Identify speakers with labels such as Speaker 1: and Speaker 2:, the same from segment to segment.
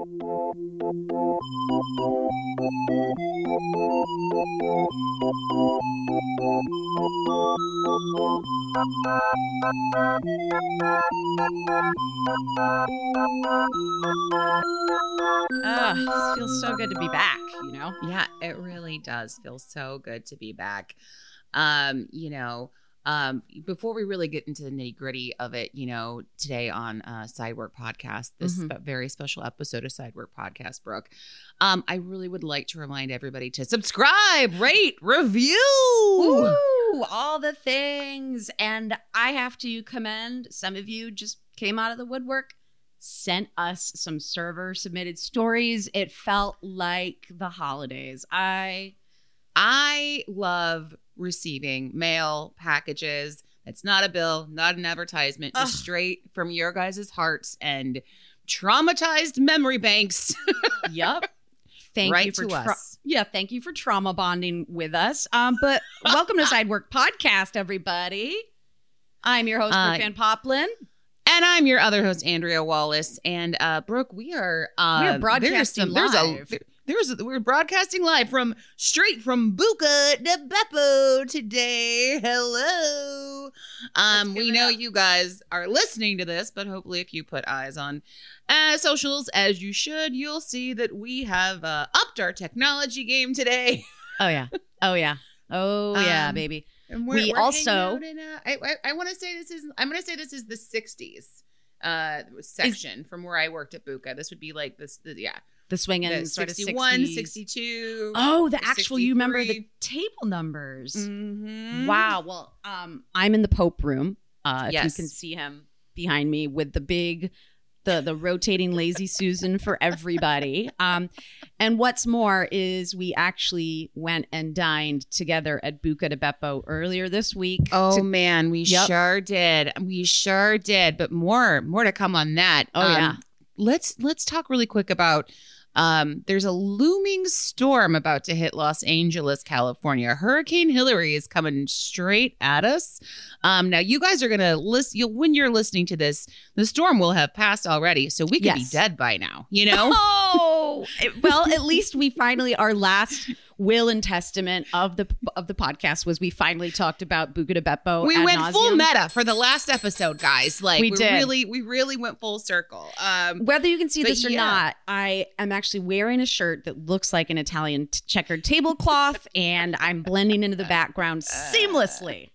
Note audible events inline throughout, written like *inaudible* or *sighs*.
Speaker 1: Ugh, feels so good to be back, you know?
Speaker 2: Yeah, it really does feel so good to be back. Um, you know, um, before we really get into the nitty gritty of it, you know, today on uh, Sidework Podcast, this
Speaker 1: Mhm.
Speaker 2: spe- very special episode of Sidework Podcast, Brooke, um, I really would like to remind everybody to subscribe, rate, review.
Speaker 1: Ooh, all the things. And I have to commend some of you just came out of the woodwork, sent us some server submitted stories. It felt like the holidays. I
Speaker 2: I love receiving mail packages. That's not a bill, not an advertisement, just straight from your guys' hearts and traumatized memory banks. *laughs*
Speaker 1: Yep. Thank
Speaker 2: Right
Speaker 1: you for
Speaker 2: to
Speaker 1: tra-
Speaker 2: us.
Speaker 1: Yeah, thank you for trauma bonding with us. Um, but *laughs* welcome to Sidework Podcast, everybody. I'm your host,
Speaker 2: Uh,
Speaker 1: Brooke Van Poppelen.
Speaker 2: And I'm your other host, Andrea Wallace. And uh, Brooke, we are uh,
Speaker 1: We are
Speaker 2: there's
Speaker 1: broadcasting
Speaker 2: some- there's
Speaker 1: live.
Speaker 2: A, there- there's a, we're broadcasting live from straight from Buca di Beppo today. Hello. Um, we know you guys are listening to this, but hopefully, if you put eyes on uh, socials as you should, you'll see that we have uh, upped our technology game today.
Speaker 1: Oh yeah. Oh yeah. Oh yeah,
Speaker 2: Um,
Speaker 1: baby.
Speaker 2: And we're,
Speaker 1: We
Speaker 2: we're
Speaker 1: also-
Speaker 2: out in a, I, I, I want to say this is I'm going to say this is the 60s uh section from where I worked at Buca. This would be like this the, yeah.
Speaker 1: The swinging
Speaker 2: The
Speaker 1: sort
Speaker 2: 61,
Speaker 1: of 60s.
Speaker 2: 62.
Speaker 1: Oh, the actual you remember the table numbers.
Speaker 2: Mhm.
Speaker 1: Wow. Well, um, I'm in the Pope room. Uh, if
Speaker 2: Yes.
Speaker 1: you can see him behind me with the big, the the rotating lazy *laughs* Susan for everybody. Um, and what's more is we actually went and dined together at Buca di Beppo earlier this week.
Speaker 2: Oh
Speaker 1: to-
Speaker 2: man, we
Speaker 1: Yep.
Speaker 2: sure did. We sure did. But more, more to come on that.
Speaker 1: Oh, yeah.
Speaker 2: Let's let's talk really quick about. Um, there's a looming storm about to hit Los Angeles, California. Hurricane Hilary is coming straight at us. Um, now you guys are gonna list. You'll when you're listening to this, the storm will have passed already, so we could be dead by now. You know. *laughs*
Speaker 1: Oh, well, at least we finally our last will and testament of the of the podcast was we finally talked about Buca Beppo.
Speaker 2: we went full meta for the last episode, guys. Like
Speaker 1: We
Speaker 2: we,
Speaker 1: did.
Speaker 2: really, we really went full circle. Um,
Speaker 1: Whether you can see this or
Speaker 2: yeah.
Speaker 1: not, I am actually wearing a shirt that looks like an Italian t- checkered tablecloth, *laughs* and I'm blending into the background seamlessly.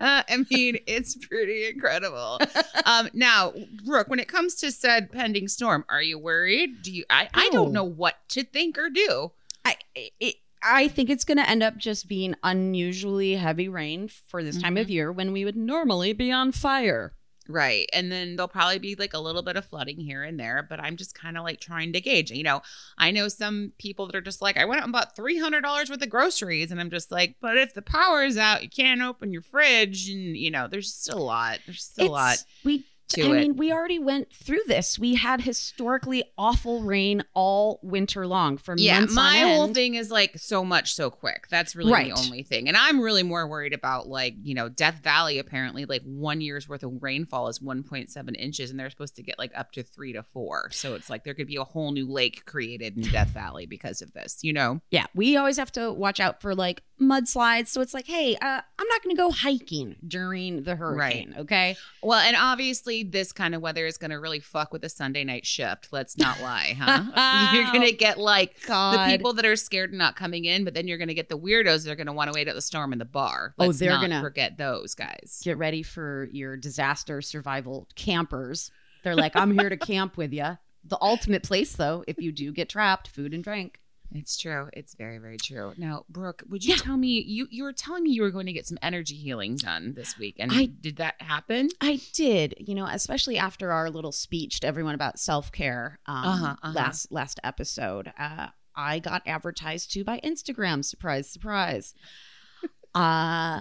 Speaker 2: Uh, I mean, *laughs* it's pretty incredible. um, now, Brooke, when it comes to said pending storm, are you worried? Do you? I, I don't know what to think or do.
Speaker 1: I it, I think it's going to end up just being unusually heavy rain for this time of mm-hmm. year when we would normally be on fire.
Speaker 2: Right. And then there'll probably be like a little bit of flooding here and there, but I'm just kind of like trying to gauge. You know, I know some people that are just like, I went out and bought $300 worth of groceries. And I'm just like, but if the power is out, you can't open your fridge. And, you know, there's still a lot. There's still a lot.
Speaker 1: We
Speaker 2: to
Speaker 1: I
Speaker 2: it.
Speaker 1: mean, we already went through this. We had historically awful rain all winter long for
Speaker 2: Yeah,
Speaker 1: months
Speaker 2: my whole thing is like so much so quick. That's really
Speaker 1: Right.
Speaker 2: the only thing. And I'm really more worried about like, you know, Death Valley apparently like one year's worth of rainfall is 1.7 inches and they're supposed to get like up to three to four. So it's like there could be a whole new lake created in Death Valley because of this, you know?
Speaker 1: Yeah, we always have to watch out for like mudslides. So it's like, hey, uh, I'm not going to go hiking during the hurricane. Okay.
Speaker 2: Well, and obviously, this kind of weather is going to really fuck with the Sunday night shift. Let's not lie, huh? *laughs* you're going to get like
Speaker 1: God.
Speaker 2: the people that are scared of not coming in, but then you're going to get the weirdos that are going to want to wait at the storm in the bar.
Speaker 1: Oh,
Speaker 2: Let's
Speaker 1: they're gonna-
Speaker 2: forget those guys.
Speaker 1: Get ready for your disaster survival campers. They're like, I'm here to *laughs* camp with you. The ultimate place, though, if you do get trapped, food and drink.
Speaker 2: It's true. It's very, very true. Now, Brooke, would you
Speaker 1: Yeah.
Speaker 2: tell me you you were telling me you were going to get some energy healing done this week, and
Speaker 1: I-
Speaker 2: did that happen?
Speaker 1: I did, you know, especially after our little speech to everyone about self care um,
Speaker 2: Uh-huh, uh-huh.
Speaker 1: last last episode. Uh, I got advertised to by Instagram. Surprise, surprise. *laughs* uh,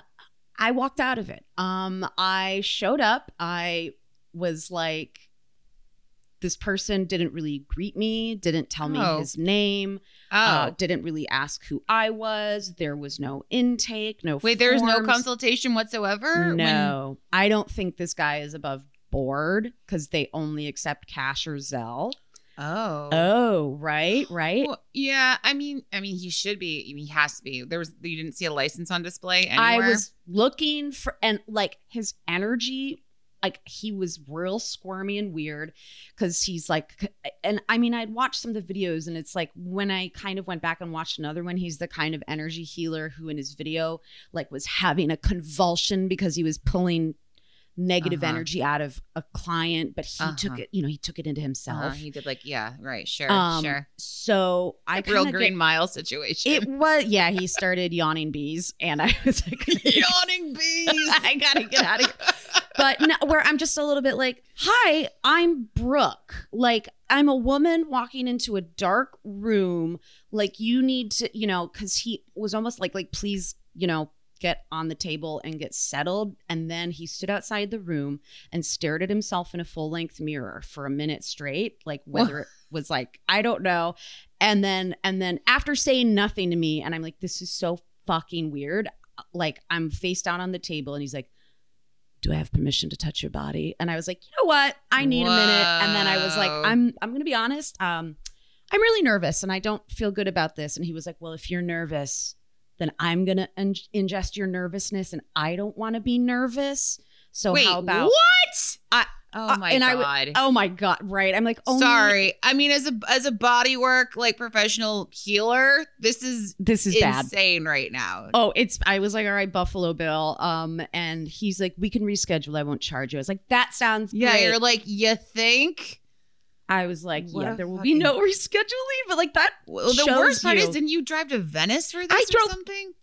Speaker 1: I walked out of it. Um, I showed up. I was like, this person didn't really greet me, didn't tell me
Speaker 2: Oh.
Speaker 1: his name,
Speaker 2: Oh,
Speaker 1: uh, didn't really ask who I was. There was no intake, no
Speaker 2: wait, there's no consultation whatsoever. When-
Speaker 1: No, I don't think this guy is above board because they only accept cash or Zelle.
Speaker 2: oh.
Speaker 1: Oh, right, right.
Speaker 2: Well, yeah, I mean, I mean, he should be. I mean, he has to be. There was you didn't see a license on display anywhere.
Speaker 1: I was looking for, and like his energy, like he was real squirmy and weird because he's like, and I mean, I'd watched some of the videos, and it's like when I kind of went back and watched another one, he's the kind of energy healer who in his video like was having a convulsion because he was pulling negative
Speaker 2: Uh-huh.
Speaker 1: energy out of a client, but he took
Speaker 2: Uh-huh.
Speaker 1: it, you know, he took it into himself.
Speaker 2: Uh, he did like yeah, right, sure,
Speaker 1: Um,
Speaker 2: sure.
Speaker 1: So I
Speaker 2: Real Green
Speaker 1: get-
Speaker 2: Mile situation.
Speaker 1: It was yeah. He started yawning bees, and I was like, *laughs*
Speaker 2: Yawning bees. *laughs*
Speaker 1: I gotta get out of here. *laughs* But no, where I'm just a little bit like, hi, I'm Brooke. Like I'm a woman walking into a dark room. Like you need to, you know, because he was almost like, like please, you know, get on the table and get settled. And then he stood outside the room and stared at himself in a full length mirror for a minute straight, like whether it *laughs* was like I don't know. And then and then after saying nothing to me, and I'm like, this is so fucking weird. Like I'm face down on the table, and he's like, "Do I have permission to touch your body?" And I was like, "You know what? I need a minute." And then I was like, "I'm I'm gonna be honest. Um, I'm really nervous, and I don't feel good about this." And he was like, "Well, if you're nervous." Then I'm gonna in- ingest your nervousness, and I don't want to be nervous. So
Speaker 2: Wait,
Speaker 1: how about
Speaker 2: what?
Speaker 1: I-
Speaker 2: oh
Speaker 1: uh,
Speaker 2: my god.
Speaker 1: w- Oh my god! Right? I'm like, only,
Speaker 2: Sorry. I mean, as a as a bodywork like professional healer, this is
Speaker 1: this is bad.
Speaker 2: insane right now.
Speaker 1: Oh, it's I was like, all right, Buffalo Bill. Um, and he's like, we can reschedule. I won't charge you. I was like, that sounds
Speaker 2: yeah,
Speaker 1: great.
Speaker 2: you're like, you think?
Speaker 1: I was like,
Speaker 2: What
Speaker 1: yeah, there will
Speaker 2: fucking-
Speaker 1: be no *laughs* rescheduling, but like that
Speaker 2: Well, the worst part
Speaker 1: you.
Speaker 2: is, didn't you drive to Venice for this
Speaker 1: I
Speaker 2: or
Speaker 1: drove-
Speaker 2: something?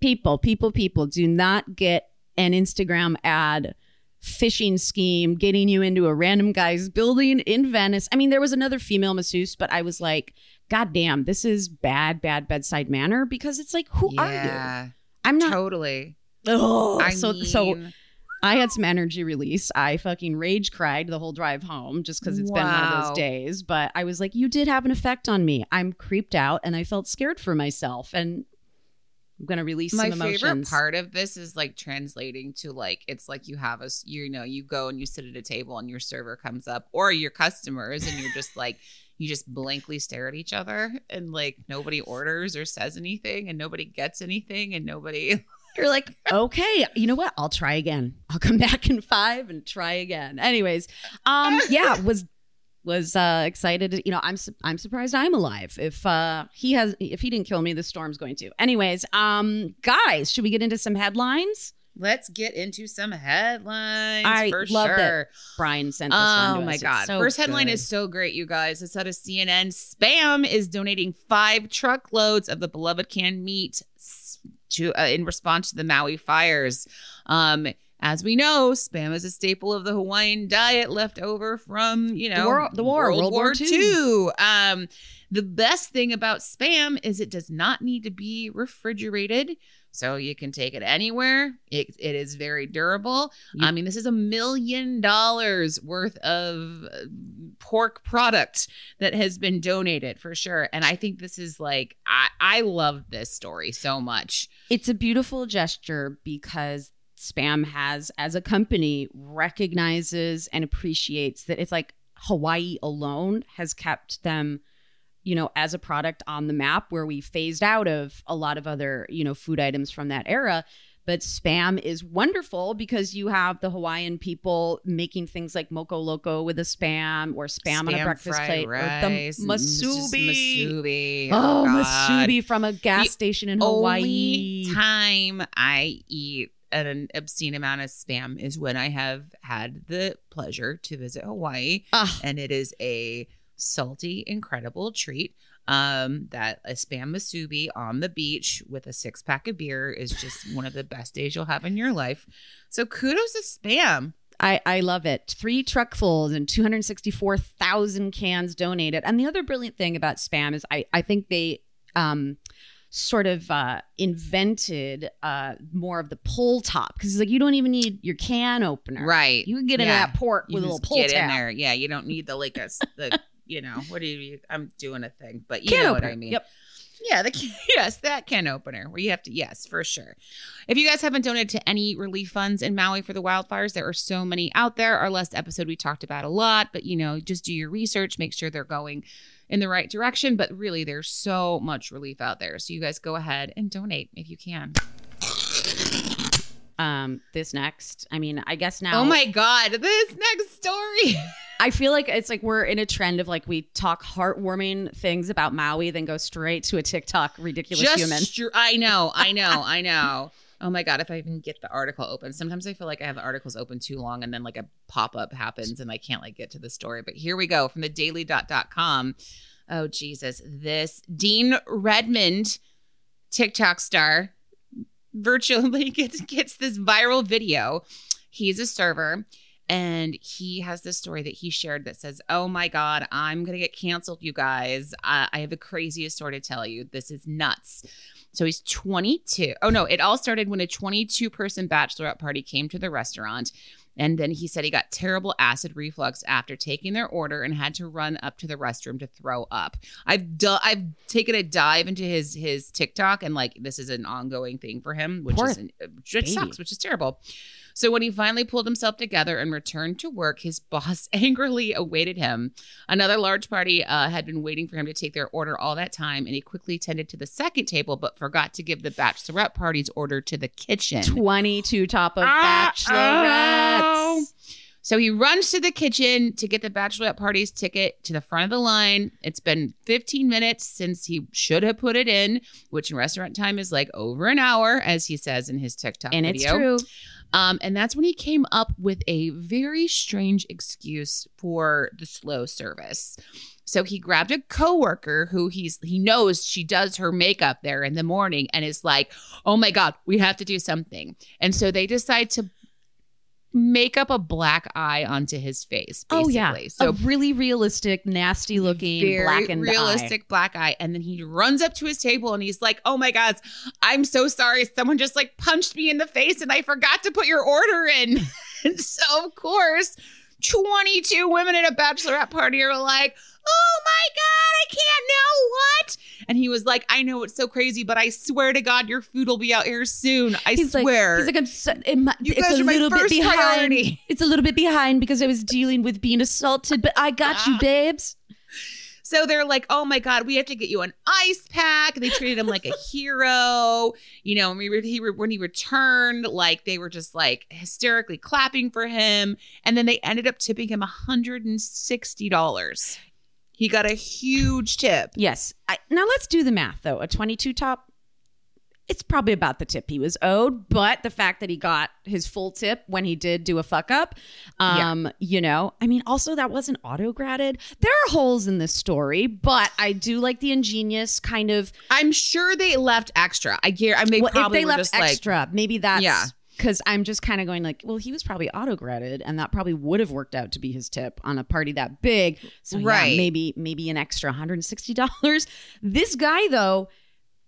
Speaker 1: people, people, people do not get an Instagram ad phishing scheme getting you into a random guy's building in Venice. I mean, there was another female masseuse, but I was like, God damn, this is bad, bad bedside manner because it's like, who are you? I'm not.
Speaker 2: totally.
Speaker 1: Oh,
Speaker 2: I
Speaker 1: so
Speaker 2: mean,
Speaker 1: so I had some energy release. I fucking rage cried the whole drive home just because it's been one of those days. But I was like, you did have an effect on me. I'm creeped out and I felt scared for myself. And I'm gonna release
Speaker 2: my
Speaker 1: some emotions.
Speaker 2: favorite part of this is like translating to like it's like you have a you know you go and you sit at a table and your server comes up or your customers and you're just like you just blankly stare at each other and like nobody orders or says anything and nobody gets anything and nobody *laughs*
Speaker 1: You're like, okay, you know what? I'll try again. I'll come *laughs* back in five and try again. Anyways, um, yeah, was was uh excited. You know, I'm su- I'm surprised I'm alive. If uh he has if he didn't kill me, the storm's going to. Anyways, um, guys, should we get into some headlines?
Speaker 2: let's get into some headlines
Speaker 1: I
Speaker 2: for
Speaker 1: love
Speaker 2: sure
Speaker 1: that Brian sent this one
Speaker 2: Oh
Speaker 1: to
Speaker 2: my
Speaker 1: us.
Speaker 2: God!
Speaker 1: so
Speaker 2: First headline
Speaker 1: good.
Speaker 2: is so great, you guys. It's out of CNN. Spam is donating five truckloads of the beloved canned meat to uh, in response to the Maui fires. Um, as we know, spam is a staple of the Hawaiian diet left over from you know
Speaker 1: war- the war,
Speaker 2: World,
Speaker 1: World War
Speaker 2: War
Speaker 1: II.
Speaker 2: II. Um, the best thing about spam is it does not need to be refrigerated. So you can take it anywhere. It, it is very durable.
Speaker 1: You-
Speaker 2: I mean, this is a million dollars worth of uh, pork product that has been donated for sure. And I think this is like, I, I love this story so much.
Speaker 1: it's a beautiful gesture because spam has as a company recognizes and appreciates that it's like hawaii alone has kept them you know, as a product on the map where we phased out of a lot of other, you know, food items from that era. But spam is wonderful because you have the Hawaiian people making things like moco loco with a spam or spam, on a breakfast plate
Speaker 2: rice,
Speaker 1: or the musubi.
Speaker 2: Musubi.
Speaker 1: Oh, oh,
Speaker 2: God.
Speaker 1: musubi from a gas
Speaker 2: The
Speaker 1: station in Hawaii.
Speaker 2: Only time I eat an obscene amount of spam is when I have had the pleasure to visit Hawaii,
Speaker 1: Ah,
Speaker 2: and it is a salty, incredible treat. Um, that a spam musubi on the beach with a six pack of beer is just one of the best days you'll have in your life. So kudos to spam.
Speaker 1: I, I love it. Three truckfuls and 264,000 cans donated. And the other brilliant thing about spam is I, I think they um, sort of uh, invented uh, more of the pull top because it's like you don't even need your can opener.
Speaker 2: Right.
Speaker 1: You can get
Speaker 2: Yeah.
Speaker 1: that port
Speaker 2: You
Speaker 1: with a little pull
Speaker 2: get
Speaker 1: tab.
Speaker 2: in there. Yeah, you don't need the like a the you know what do you? I'm doing a thing, but you
Speaker 1: Can
Speaker 2: know
Speaker 1: opener.
Speaker 2: what I mean.
Speaker 1: Yep.
Speaker 2: Yeah, the *laughs* yes, that can opener where you have to yes, for sure. If you guys haven't donated to any relief funds in Maui for the wildfires, there are so many out there. Our last episode we talked about a lot, but you know, just do your research, make sure they're going in the right direction. But really, there's so much relief out there, so you guys go ahead and donate if you can.
Speaker 1: Um, this next, I mean, I guess now.
Speaker 2: Oh my god, this next story. *laughs*
Speaker 1: I feel like it's like we're in a trend of like we talk heartwarming things about Maui, then go straight to a TikTok ridiculous
Speaker 2: Just
Speaker 1: human.
Speaker 2: str- I know, I know, I know. Oh my god, if I even get the article open. Sometimes I feel like I have the articles open too long and then like a pop-up happens and I can't like get to the story. But here we go from the daily.com. Oh Jesus. This Dean Redmond TikTok star virtually *laughs* gets gets this viral video. He's a server and he has this story that he shared that says, "Oh my god, I'm going to get canceled, you guys. I, I have the craziest story to tell you. This is nuts." So he's 22. Oh no, it all started when a 22 person bachelorette party came to the restaurant. And then he said he got terrible acid reflux after taking their order and had to run up to the restroom to throw up. I've done I've taken a dive into his his TikTok and like this is an ongoing thing for him, which
Speaker 1: Poor
Speaker 2: is which sucks, which is terrible. So when he finally pulled himself together and returned to work, his *laughs* boss *laughs* angrily awaited him. Another large party uh, had been waiting for him to take their order all that time, and he quickly tended to the second table, but forgot to give the bachelorette party's order to the kitchen.
Speaker 1: 22 top of
Speaker 2: Uh-oh.
Speaker 1: bachelorettes.
Speaker 2: So he runs to the kitchen to get the bachelorette party's ticket to the front of the line. It's been 15 minutes since he should have put it in, which in restaurant time is like over an hour, as he says in his TikTok
Speaker 1: And
Speaker 2: video.
Speaker 1: it's true.
Speaker 2: Um, and that's when he came up with a very strange excuse for the slow service. So he grabbed a coworker who he's he knows she does her makeup there in the morning and is like, "Oh my god, we have to do something." And so they decide to make up a black eye onto his face. Basically.
Speaker 1: Oh yeah,
Speaker 2: So
Speaker 1: a really realistic, nasty looking
Speaker 2: black
Speaker 1: and
Speaker 2: realistic black eye and then he runs up to his table and he's like oh my god i'm so sorry someone just like punched me in the face and i forgot to put your order in and *laughs* so of course 22 women at a bachelorette party are like oh my god i can't know what and he was like i know it's so crazy but i swear to god your food will be out here soon i
Speaker 1: He's
Speaker 2: swear
Speaker 1: like, he's like, I'm so, it
Speaker 2: You
Speaker 1: it's
Speaker 2: guys
Speaker 1: a
Speaker 2: are my
Speaker 1: little bit
Speaker 2: first
Speaker 1: behind.
Speaker 2: priority.
Speaker 1: It's a little bit behind because I was dealing with being assaulted, but I got
Speaker 2: Ah.
Speaker 1: you, babes.
Speaker 2: So they're like, oh my God, we have to get you an ice pack. They treated him like a *laughs* hero. You know, when, we, re- he, re- when he returned, like they were just like hysterically clapping for him. And then they ended up tipping him $160. He got a huge tip.
Speaker 1: Yes. I, now let's do the math, though. A 22 top, it's probably about the tip he was owed, but the fact that he got his full tip when he did do a fuck up, um, you know, I mean, also that wasn't auto graded. There are holes in this story, but I do like the ingenious kind of.
Speaker 2: I'm sure they left extra. I gear. I mean,
Speaker 1: well, if they left
Speaker 2: just like,
Speaker 1: extra, maybe that's
Speaker 2: Yeah.
Speaker 1: Because I'm just kind of going like, well, he was probably auto graded, and that probably would have worked out to be his tip on a party that big. So yeah,
Speaker 2: Right.
Speaker 1: maybe maybe an extra 160 dollars. This guy though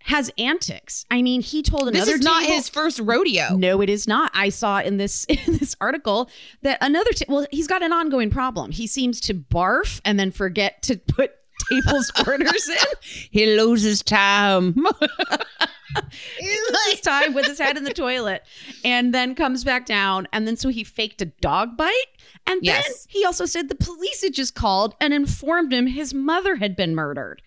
Speaker 1: has antics. I mean, he told another.
Speaker 2: this is not
Speaker 1: table-
Speaker 2: his first rodeo.
Speaker 1: no, it is not. I saw in this *laughs* in this article that another ta- well, he's got an ongoing problem. He seems to barf and then forget to put *laughs* tables orders in.
Speaker 2: He loses time. *laughs*
Speaker 1: He loses time with his head in the toilet and then comes back down. And then so he faked a dog bite. And then
Speaker 2: Yes.
Speaker 1: he also said the police had just called and informed him his mother had been murdered.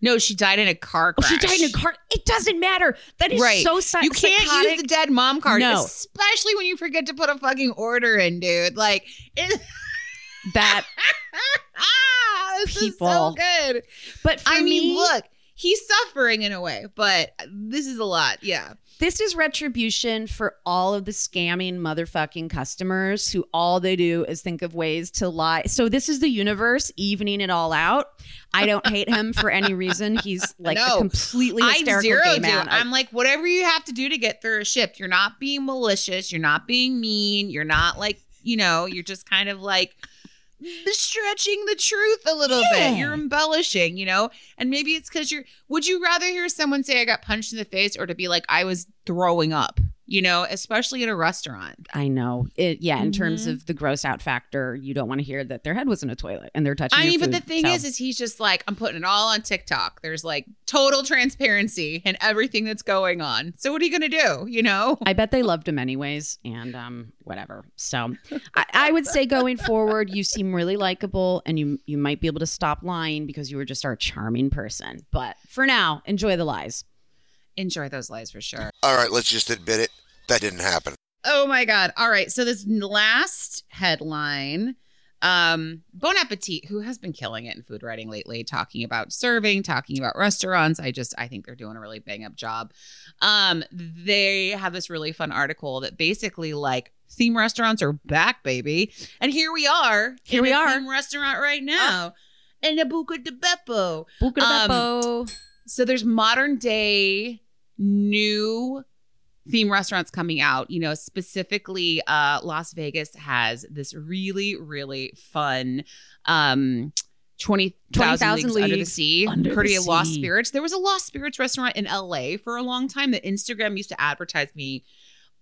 Speaker 2: No, she died in a car
Speaker 1: Oh,
Speaker 2: crash.
Speaker 1: she died in a car. It doesn't matter. That is
Speaker 2: Right.
Speaker 1: so psy-
Speaker 2: You can't
Speaker 1: psychotic.
Speaker 2: use the dead mom card,
Speaker 1: No.
Speaker 2: especially when you forget to put a fucking order in, dude. Like, it, *laughs*
Speaker 1: that.
Speaker 2: ah, *laughs* this is so good.
Speaker 1: But for
Speaker 2: I mean, look, he's suffering in a way, but this is a lot. Yeah.
Speaker 1: This is retribution for all of the scamming motherfucking customers who all they do is think of ways to lie. So this is the universe evening it all out. I don't hate him for any reason. He's like
Speaker 2: No.
Speaker 1: a completely
Speaker 2: I zero
Speaker 1: gay
Speaker 2: do.
Speaker 1: man.
Speaker 2: I'm like, whatever you have to do to get through a shift. You're not being malicious. You're not being mean. You're not like, you know, you're just kind of like stretching the truth a little
Speaker 1: Yeah.
Speaker 2: bit. You're embellishing, you know? And maybe it's because you're, would you rather hear someone say I got punched in the face or to be like, I was throwing up, you know, especially at a restaurant?
Speaker 1: I know. It yeah, in terms
Speaker 2: Mhm.
Speaker 1: of the gross out factor, you don't want to hear that their head was in a toilet and they're touching
Speaker 2: I mean, but the thing
Speaker 1: so.
Speaker 2: is, is he's just like, I'm putting it all on TikTok. There's like total transparency and everything that's going on. So what are you gonna do? You know?
Speaker 1: I bet they loved him anyways, and um, whatever. So, I, I would say going forward, you seem really likable, and you you might be able to stop lying because you were just our charming person. But for now, enjoy the lies.
Speaker 2: Enjoy those lies for sure.
Speaker 3: All right, let's just admit it. That didn't happen.
Speaker 2: Oh my god. All right. So this last headline. Um, Bon Appetit, who has been killing it in food writing lately, talking about serving, talking about restaurants. I just I think they're doing a really bang up job. Um, they have this really fun article that basically like theme restaurants are back, baby. And here we are.
Speaker 1: Here
Speaker 2: in
Speaker 1: we
Speaker 2: a
Speaker 1: are.
Speaker 2: theme restaurant right now. in the Buca di Beppo.
Speaker 1: Buca di
Speaker 2: Um,
Speaker 1: Beppo.
Speaker 2: So there's modern day new theme restaurants coming out. You know, specifically uh Las Vegas has this really really fun um 20,000
Speaker 1: 20,000
Speaker 2: leagues under the sea,
Speaker 1: under the
Speaker 2: courtesy of Lost. Spirits. There was a Lost Spirits restaurant in LA for a long time that Instagram used to advertise me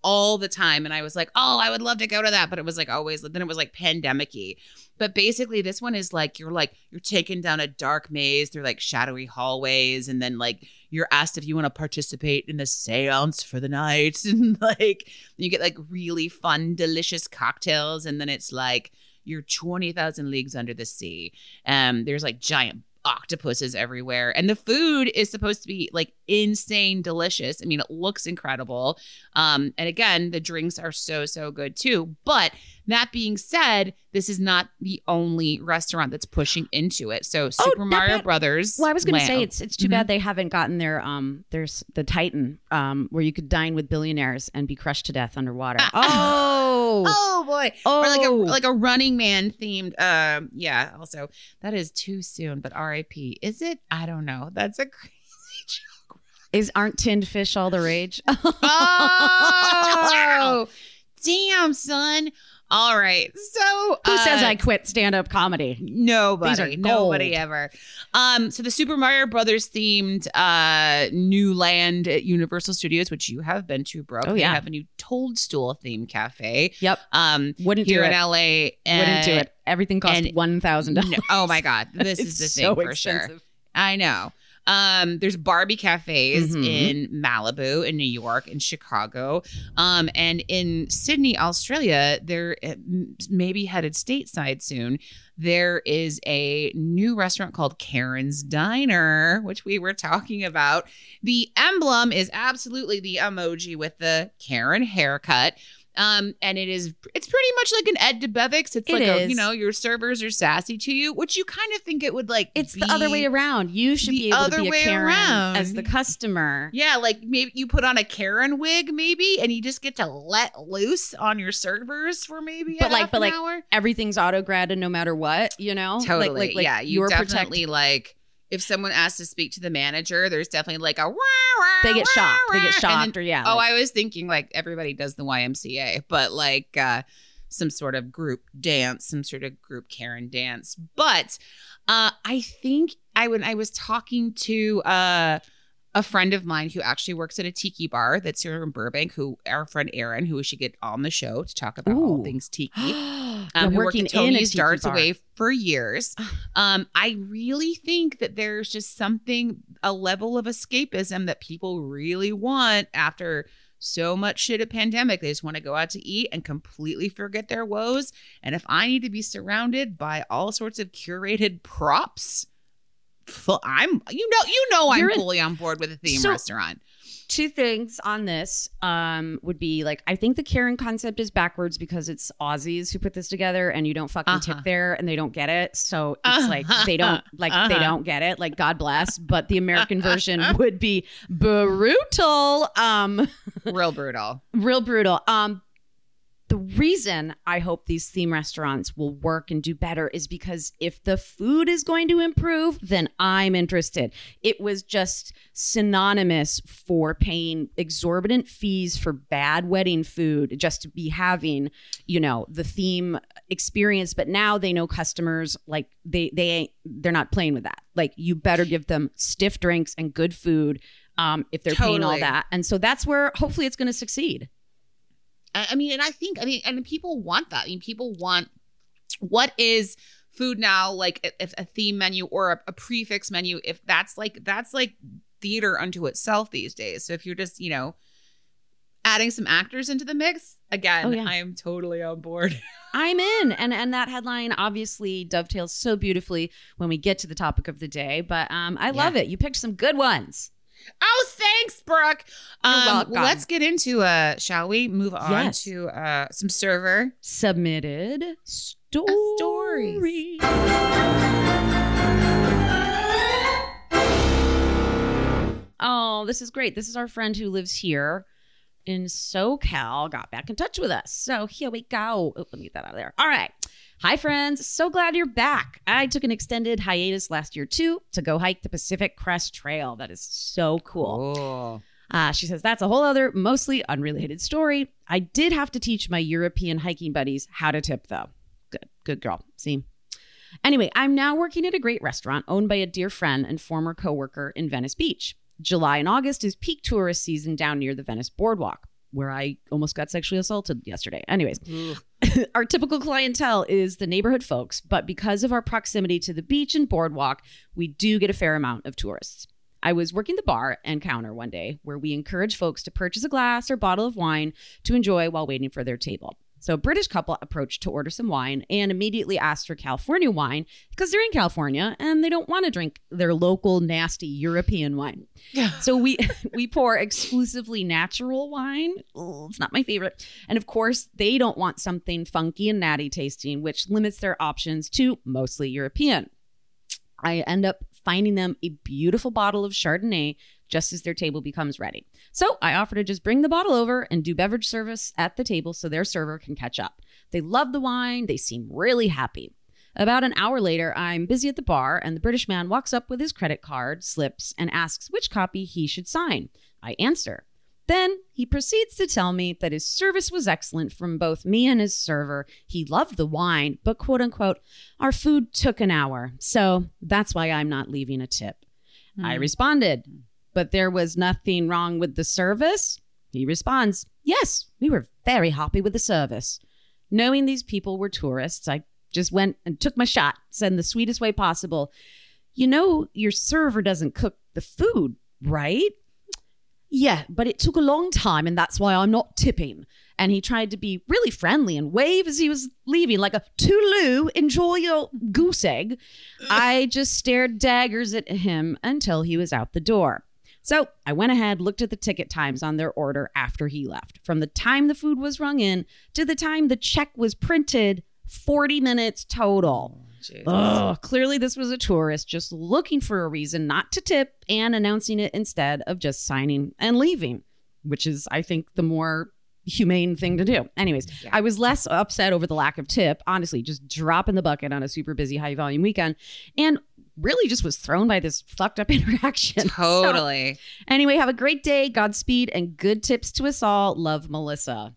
Speaker 2: all the time. And I was like, "Oh, I would love to go to that," but it was like always then it was like pandemic-y. But basically this one is like you're like you're taken down a dark maze through like shadowy hallways. And then like you're asked if you want to participate in a séance for the night. *laughs* And like you get like really fun delicious cocktails. And then it's like you're 20,000 leagues under the sea. Um there's like giant octopuses everywhere. And the food is supposed to be like insane delicious. I mean it looks incredible. Um and again the drinks are so so good too. But that being said this is not the only restaurant that's pushing into it so super
Speaker 1: not
Speaker 2: mario
Speaker 1: bad.
Speaker 2: brothers
Speaker 1: Well, I was going to say it's it's too
Speaker 2: Mhm.
Speaker 1: bad they haven't gotten their um. There's the Titan um where you could dine with billionaires and be crushed to death underwater. *laughs* Oh, *laughs*
Speaker 2: oh boy
Speaker 1: oh,
Speaker 2: or like a like a running man themed um yeah also that is too soon but rip is it i don't know that's a *laughs* crazy joke
Speaker 1: is aren't tinned fish all the rage?
Speaker 2: oh damn son all right so
Speaker 1: Who says
Speaker 2: uh,
Speaker 1: I quit stand up comedy?
Speaker 2: Nobody, nobody ever. Um, so the Super Mario Brothers themed uh new land at Universal Studios, which you have been to, Brooke.
Speaker 1: Oh, yeah.
Speaker 2: They have a new Toadstool themed cafe.
Speaker 1: Yep,
Speaker 2: Um,
Speaker 1: wouldn't
Speaker 2: here
Speaker 1: do
Speaker 2: in
Speaker 1: it.
Speaker 2: LA,
Speaker 1: Wouldn't do it. Everything
Speaker 2: costs
Speaker 1: one thousand dollars.
Speaker 2: no- oh my god, *laughs* this is the thing for sure. I know. Um, there's Barbie cafes
Speaker 1: Mhm.
Speaker 2: in Malibu, in New York, in Chicago, um, and in Sydney, Australia. They're uh, maybe headed stateside soon. There is a new restaurant called Karen's Diner, which we were talking about. The emblem is absolutely the emoji with the Karen haircut. Um, and it is it's pretty much like an Ed Debevic's. It's
Speaker 1: It
Speaker 2: like a, you know, your servers are sassy to you, which you kind of think it would like
Speaker 1: It's the other way around. You should be able
Speaker 2: other
Speaker 1: to be a
Speaker 2: way
Speaker 1: Karen
Speaker 2: around.
Speaker 1: as the customer.
Speaker 2: Yeah, like maybe you put on a Karen wig, maybe, and you just get to let loose on your servers for maybe
Speaker 1: But
Speaker 2: a
Speaker 1: like- but like,
Speaker 2: hour.
Speaker 1: Everything's auto graded no matter what, you know? Like-
Speaker 2: Totally,
Speaker 1: Like, like,
Speaker 2: yeah. You
Speaker 1: you're
Speaker 2: definitely
Speaker 1: protected.
Speaker 2: like if someone asks to speak to the manager, there's definitely like a wah, wah,
Speaker 1: They get
Speaker 2: wah,
Speaker 1: shocked. They get shocked,
Speaker 2: then-
Speaker 1: or yeah.
Speaker 2: oh,
Speaker 1: like-
Speaker 2: I was thinking like everybody does the YMCA, but like uh some sort of group dance, some sort of group Karen dance. But uh I think I when I was talking to uh a friend of mine who actually works at a tiki bar that's here in Burbank, who our friend Aaron, who we should get on the show to talk about all things tiki. *gasps* Um, who worked
Speaker 1: working
Speaker 2: at
Speaker 1: in a
Speaker 2: Tony's
Speaker 1: tiki
Speaker 2: Darts
Speaker 1: bar.
Speaker 2: away for years. *sighs* Um, I really think that there's just something, a level of escapism that people really want after so much shit a pandemic. They just want to go out to eat and completely forget their woes. And if I need to be surrounded by all sorts of curated props, full, I'm you know you know I'm
Speaker 1: You're in-
Speaker 2: fully on board with a theme
Speaker 1: So-
Speaker 2: restaurant.
Speaker 1: two things on this um would be like I think the Karen concept is backwards because it's Aussies who put this together and you don't fucking
Speaker 2: Uh-huh.
Speaker 1: tip there and they don't get it. So it's like they don't *laughs* like they
Speaker 2: Uh-huh.
Speaker 1: don't get it. Like God bless. But the American *laughs* version would be brutal. Um *laughs*
Speaker 2: Real brutal.
Speaker 1: real brutal. Um the reason I hope these theme restaurants will work and do better is because if the food is going to improve, then I'm interested. It was just synonymous for paying exorbitant fees for bad wedding food just to be having, you know, the theme experience. But now they know customers like they they ain't they're not playing with that. Like you better give them stiff drinks and good food um, if they're paying all that. And so that's where hopefully it's going to succeed.
Speaker 2: I mean, and I think, I mean, and people want that. I mean, people want what is food now, like if a theme menu or a, a prix fixe menu, if that's like, that's like theater unto itself these days. So if you're just, you know, adding some actors into the mix, again,
Speaker 1: Oh, yeah.
Speaker 2: I am totally on board. *laughs*
Speaker 1: I'm in. And and that headline obviously dovetails so beautifully when we get to the topic of the day. But um I love it. You picked some good ones.
Speaker 2: Oh, thanks, Brooke.
Speaker 1: You're
Speaker 2: Um,
Speaker 1: welcome.
Speaker 2: let's get into uh, shall we move on
Speaker 1: Yes.
Speaker 2: to uh some server
Speaker 1: Submitted stories.
Speaker 2: stories.
Speaker 1: Oh, this is great. This is our friend who lives here in SoCal, got back in touch with us. So here we go. Oh, let me get that out of there. All right. Hi, friends. So glad you're back. I took an extended hiatus last year, too, to go hike the Pacific Crest Trail. That is so cool. Uh, she says that's a whole other, mostly unrelated story. I did have to teach my European hiking buddies how to tip, though. Good, good girl. See? Anyway, I'm now working at a great restaurant owned by a dear friend and former coworker in Venice Beach. July and August is peak tourist season down near the Venice Boardwalk, where I almost got sexually assaulted yesterday. Anyways, *laughs* our typical clientele is the neighborhood folks, but because of our proximity to the beach and boardwalk, we do get a fair amount of tourists. I was working the bar and counter one day where we encourage folks to purchase a glass or bottle of wine to enjoy while waiting for their table. So a British couple approached to order some wine and immediately asked for California wine because they're in California and they don't want to drink their local nasty European wine. So we *laughs* we pour exclusively natural wine. It's not my favorite. And of course, they don't want something funky and natty tasting, which limits their options to mostly European. I end up finding them a beautiful bottle of Chardonnay just as their table becomes ready. So I offer to just bring the bottle over and do beverage service at the table so their server can catch up. They love the wine, they seem really happy. About an hour later, I'm busy at the bar, and the British man walks up with his credit card, slips, and asks which copy he should sign. I answer. Then he proceeds to tell me that his service was excellent from both me and his server. He loved the wine, but quote unquote, our food took an hour. So that's why I'm not leaving a tip. I hmm. responded, but there was nothing wrong with the service. He responds, Yes, we were very happy with the service. Knowing these people were tourists, I just went and took my shot, said in the sweetest way possible, You know, your server doesn't cook the food, right? Yeah, but it took a long time, and that's why I'm not tipping. And he tried to be really friendly and wave as he was leaving, like a toodaloo, enjoy your goose egg. I just stared daggers at him until he was out the door. So I went ahead, looked at the ticket times on their order after he left. From the time the food was rung in to the time the check was printed, 40 minutes total. Oh, clearly this was a tourist just looking for a reason not to tip and announcing it instead of just signing and leaving, which is, I think, the more humane thing to do. Anyways, I was less upset over the lack of tip, honestly, just dropping the bucket on a super busy high volume weekend and really just was thrown by this fucked up *laughs* interaction. So,
Speaker 2: Totally.
Speaker 1: anyway, have a great day, Godspeed, and good tips to us all. Love Melissa.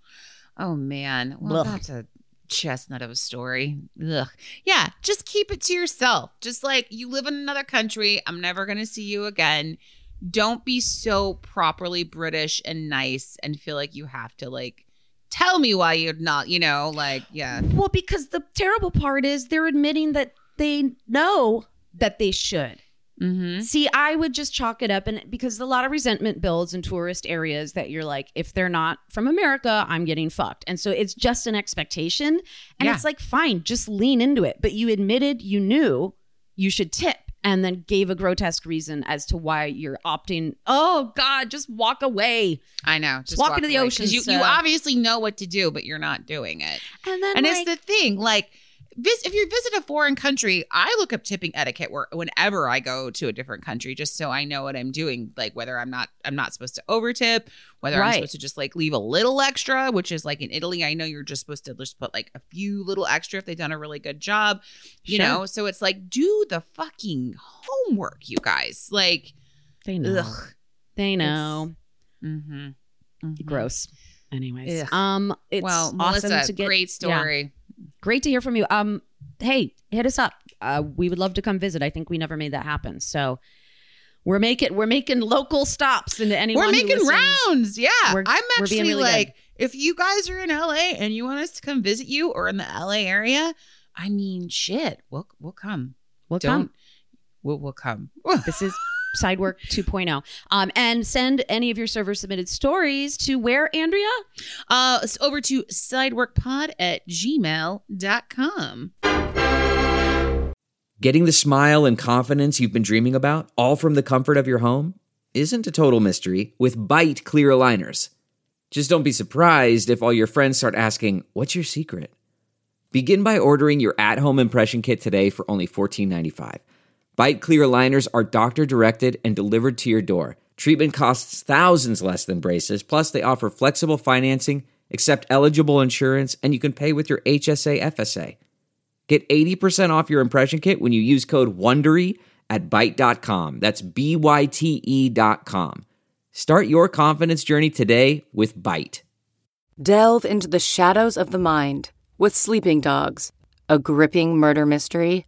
Speaker 2: Oh man. Well,
Speaker 1: Ugh.
Speaker 2: that's a chestnut of a story. Ugh. Yeah, just keep it to yourself. Just like you live in another country, I'm never going to see you again. Don't be so properly British and nice and feel like you have to like tell me why you're not, you know, like yeah.
Speaker 1: Well, because the terrible part is they're admitting that they know that they should.
Speaker 2: Mhm.
Speaker 1: See, I would just chalk it up, and because a lot of resentment builds in tourist areas that you're like, if they're not from America, I'm getting fucked. And so it's just an expectation. And
Speaker 2: Yeah.
Speaker 1: it's like, fine, just lean into it. But you admitted you knew you should tip. and then gave a grotesque reason as to why you're opting. Oh God, just walk away.
Speaker 2: I know. Just
Speaker 1: walk into the
Speaker 2: away,
Speaker 1: ocean,
Speaker 2: You, you
Speaker 1: so-
Speaker 2: obviously know what to do, but you're not doing it.
Speaker 1: And then
Speaker 2: and
Speaker 1: like,
Speaker 2: it's the thing, like. Vis- if you visit a foreign country, I look up tipping etiquette where whenever I go to a different country, just so I know what I'm doing. Like whether I'm not, I'm not supposed to overtip, whether I'm supposed to just like leave a little extra, which is like in Italy, I know you're just supposed to just put like a few little extra if they've done a really good job, you
Speaker 1: Sure.
Speaker 2: know. So it's like do the fucking homework, you guys. Like,
Speaker 1: they know.
Speaker 2: ugh.
Speaker 1: They know.
Speaker 2: Mm-hmm.
Speaker 1: Gross. Anyways,
Speaker 2: Ugh.
Speaker 1: um, it's
Speaker 2: well,
Speaker 1: awesome
Speaker 2: Melissa,
Speaker 1: to get.
Speaker 2: great
Speaker 1: yeah. Great to hear from you. Um, hey, hit us up. Uh, we would love to come visit. I think we never made that happen. So we're making we're making local stops into anyone.
Speaker 2: We're making
Speaker 1: listens.
Speaker 2: rounds. Yeah. I'm actually
Speaker 1: really
Speaker 2: like, if you guys are in LA and you want us to come visit you or in the LA area, I mean, shit, we'll we'll come.
Speaker 1: We'll
Speaker 2: Don't
Speaker 1: come.
Speaker 2: we'll we'll come.
Speaker 1: This is *laughs* Sidework 2.0. Um, and send any of your server submitted stories to where, Andrea?
Speaker 2: uh over to sideworkpod at gmail.com.
Speaker 4: Getting the smile and confidence you've been dreaming about, all from the comfort of your home, isn't a total mystery with Byte clear aligners. Just don't be surprised if all your friends start asking, What's your secret? Begin by ordering your at home impression kit today for only $14.95. Byte clear aligners are doctor directed and delivered to your door. Treatment costs thousands less than braces, plus, they offer flexible financing, accept eligible insurance, and you can pay with your HSA FSA. Get 80% off your impression kit when you use code WONDERY at Byte.com. That's B-Y-T-E E dot com. Start your confidence journey today with Byte.
Speaker 5: Delve into the shadows of the mind with Sleeping Dogs, a gripping murder mystery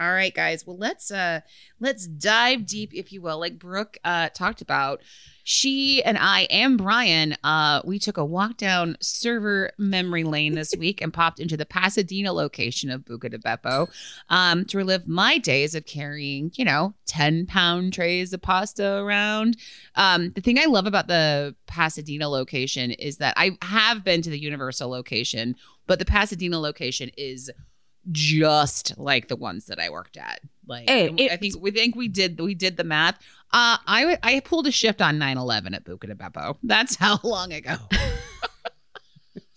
Speaker 2: All right, guys. Well, let's uh let's dive deep, if you will. Like Brooke uh talked about, she and I and Brian, uh, we took a walk down server memory lane this *laughs* week and popped into the Pasadena location of Buca di Beppo um, to relive my days of carrying, you know, 10 pound trays of pasta around. Um, the thing I love about the Pasadena location is that I have been to the Universal location, but the Pasadena location is just like the ones that I worked at. Like and we- I think we think we did we did the math. Uh I I pulled a shift on 9/11 at Buca di Beppo. That's how *laughs* long ago.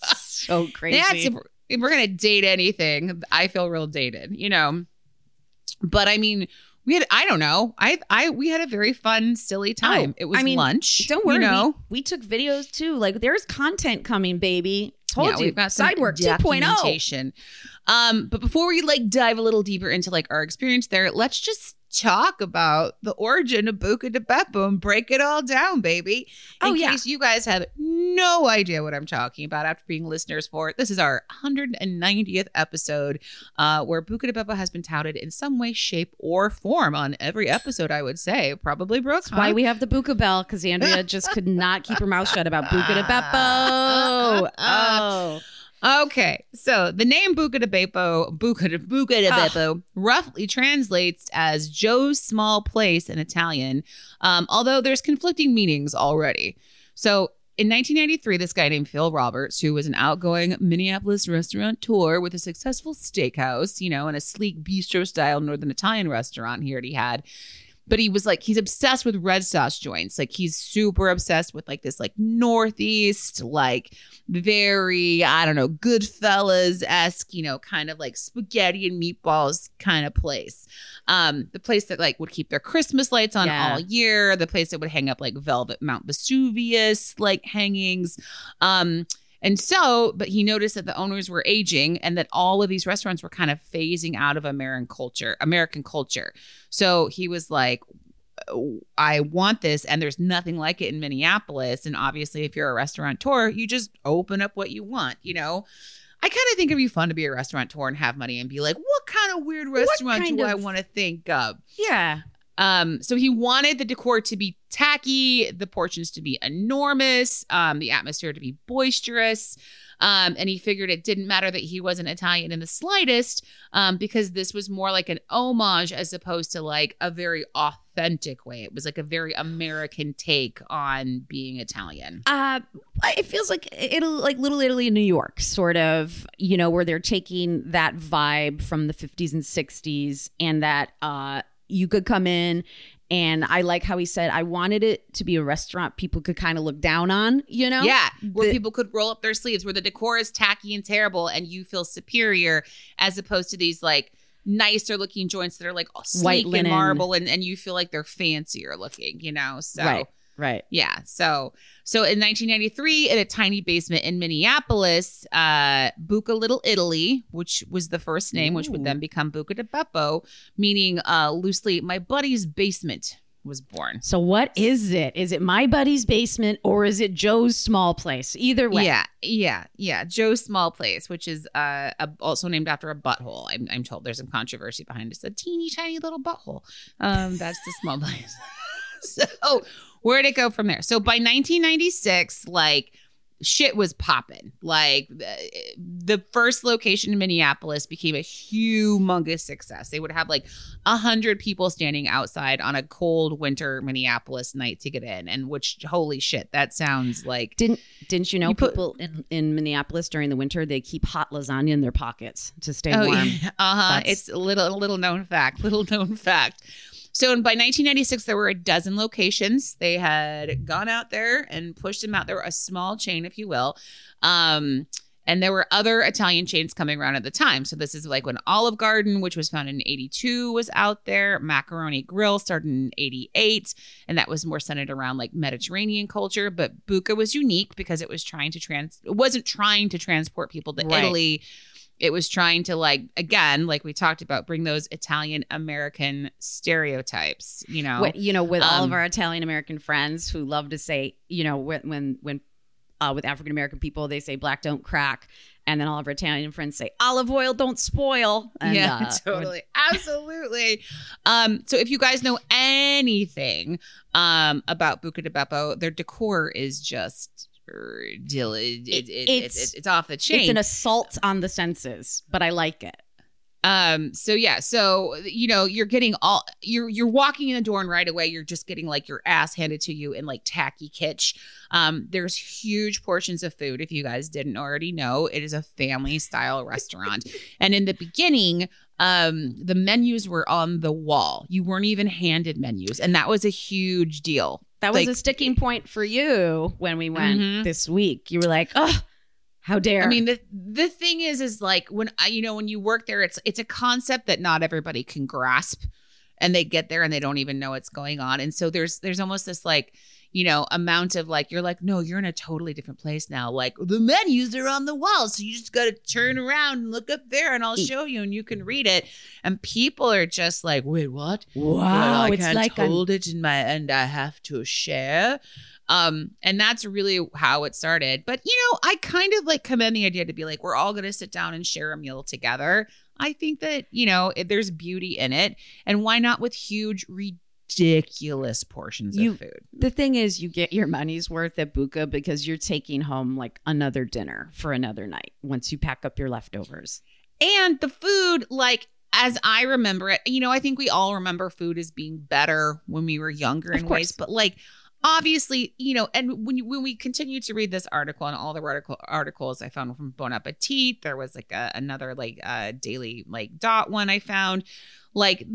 Speaker 1: So crazy.
Speaker 2: That's if we're, if we're gonna date anything, I feel real dated, you know. But I mean, we had I don't know. I I we had a very fun, silly time.
Speaker 1: Oh,
Speaker 2: it was
Speaker 1: I mean,
Speaker 2: lunch.
Speaker 1: Don't worry.
Speaker 2: You know,
Speaker 1: we, we took videos too. Like there's content coming, baby. Told
Speaker 2: yeah,
Speaker 1: you.
Speaker 2: we've got some
Speaker 1: Sidework oh. 2.0.
Speaker 2: documentation. Um, but before we like dive a little deeper into like our experience there, let's just talk about the origin of Buca di Beppo and break it all down, baby. In
Speaker 1: Oh, yeah.
Speaker 2: case you guys have no idea what I'm talking about after being listeners for it, this is our 190th episode, uh, where Buca di Beppo has been touted in some way, shape, or form on every episode. I would say probably Brooke.
Speaker 1: That's why we have the Buca Bell because Andrea just could not keep her mouth shut about Buca de Beppo. *laughs* Uh, uh, uh, oh.
Speaker 2: Okay, so the name Buca di Beppo, Buca di, Buca
Speaker 1: di.
Speaker 2: Beppo, roughly translates as Joe's small place in Italian, um, although there's conflicting meanings already. So in 1993, this guy named Phil Roberts, who was an outgoing Minneapolis restaurateur with a successful steakhouse, you know, and a sleek bistro style Northern Italian restaurant he already had. But he was like, he's obsessed with red sauce joints. Like, he's super obsessed with like this, like, Northeast, like, very, I don't know, Goodfellas esque, you know, kind of like spaghetti and meatballs kind of place. Um, the place that like would keep their Christmas lights on
Speaker 1: Yeah.
Speaker 2: all year, the place that would hang up like velvet Mount Vesuvius like hangings. Um, and so, but he noticed that the owners were aging and that all of these restaurants were kind of phasing out of American culture, American culture. So he was like, oh, I want this, and there's nothing like it in Minneapolis. And obviously, if you're a restaurateur, you just open up what you want, you know? I kind of think it'd be fun to be a restaurateur and have money and be like, what kind of weird restaurant do I want to think of?
Speaker 1: Yeah.
Speaker 2: Um, so he wanted the decor to be tacky, the portions to be enormous, um, the atmosphere to be boisterous. Um, and he figured it didn't matter that he wasn't Italian in the slightest, um, because this was more like an homage as opposed to like a very authentic way. It was like a very American take on being Italian.
Speaker 1: Uh, it feels like Italy, like Little Italy in New York, sort of, you know, where they're taking that vibe from the 50s and 60s and that uh, you could come in. And I like how he said, I wanted it to be a restaurant people could kind of look down on, you know?
Speaker 2: Yeah, where
Speaker 1: The-
Speaker 2: people could roll up their sleeves, where the decor is tacky and terrible, and you feel superior, as opposed to these like nicer looking joints that are like sleek
Speaker 1: White
Speaker 2: and
Speaker 1: linen.
Speaker 2: marble, and and you feel like they're fancier looking, you know. So
Speaker 1: Right. Right.
Speaker 2: yeah, so so in 1993, in a tiny basement in Minneapolis, uh, Buca Little Italy, which was the first name, which would then become Buca di Beppo, meaning uh, loosely my buddy's basement, was born.
Speaker 1: So what is it? Is it my buddy's basement or is it Joe's small place? Either way.
Speaker 2: Yeah, yeah, yeah. Joe's Small Place, which is uh, a, also named after a butthole. I'm, I'm told there's some controversy behind it. It's a teeny tiny little butthole. Um, that's the small *laughs* place. so where'd it go from there? So by 1996, like shit was popping. Like the, first location in Minneapolis became a humongous success. They would have like a hundred people standing outside on a cold winter Minneapolis night to get in. And which holy shit, that sounds like
Speaker 1: Didn't didn't you know
Speaker 2: You put-
Speaker 1: people in, in Minneapolis during the winter they keep hot lasagna in their pockets to stay
Speaker 2: Oh,
Speaker 1: warm.
Speaker 2: yeah. *laughs* uh-huh. It's a little, a little known fact. Little known fact. So by 1996, there were a dozen locations. They had gone out there and pushed them out there, a small chain, if you will. Um, and there were other Italian chains coming around at the time. So this is like when Olive Garden, which was founded in 82, was out there. Macaroni Grill started in 88. And that was more centered around like Mediterranean culture. But Buca was unique because it was trying to trans, it wasn't trying to transport people to
Speaker 1: Right.
Speaker 2: Italy it was trying to like again like we talked about bring those italian american stereotypes you know?
Speaker 1: What- you know, with all of
Speaker 2: Um,
Speaker 1: our Italian American friends who love to say, you know, when when when uh, with African American people they say black don't crack, and then all of our Italian friends say olive oil don't spoil. And,
Speaker 2: yeah
Speaker 1: uh, *laughs*
Speaker 2: totally. absolutely. Um so if you guys know anything um about buca di beppo their decor is just it, it, it, it,
Speaker 1: It's-
Speaker 2: it's, it's off the chain
Speaker 1: It's an assault on the senses, but I like it.
Speaker 2: Um, so yeah, so you know, you're getting all you're you're walking in the door and right away you're just getting like your ass handed to you in like tacky kitsch. Um, there's huge portions of food. If you guys didn't already know, it is a family style *laughs* restaurant. And in the beginning, um, the menus were on the wall. You weren't even handed menus, and that was a huge deal.
Speaker 1: That was
Speaker 2: Like-
Speaker 1: a sticking point for you when we went
Speaker 2: Mhm.
Speaker 1: this week. You were like, oh, how dare!
Speaker 2: I mean, the the thing is, is like when I, you know, when you work there, it's it's a concept that not everybody can grasp, and they get there and they don't even know what's going on, and so there's there's almost this like you know amount of like you're like no you're in a totally different place now like the menus are on the wall so you just got to turn around and look up there and I'll show you and you can read it and people are just like wait what
Speaker 1: wow,
Speaker 2: well, I
Speaker 1: it's
Speaker 2: can't
Speaker 1: like I'm-
Speaker 2: hold it in my and I have to share. Um, and that's really how it started. But you know, I kind of like commend the idea to be like, we're all gonna sit down and share a meal together. I think that, you know, it, there's beauty in it. And why not with huge, ridiculous portions
Speaker 1: You-
Speaker 2: of food?
Speaker 1: the thing is, you get your money's worth at Buca because you're taking home like another dinner for another night once you pack up your leftovers.
Speaker 2: And the food, like as I remember it, you know, I think we all remember food as being better when we were younger in ways, but like obviously, you know, and when you, when we continue to read this article and all the article articles I found from Bon Appetit, there was like a, another like uh daily like dot one I found. Like,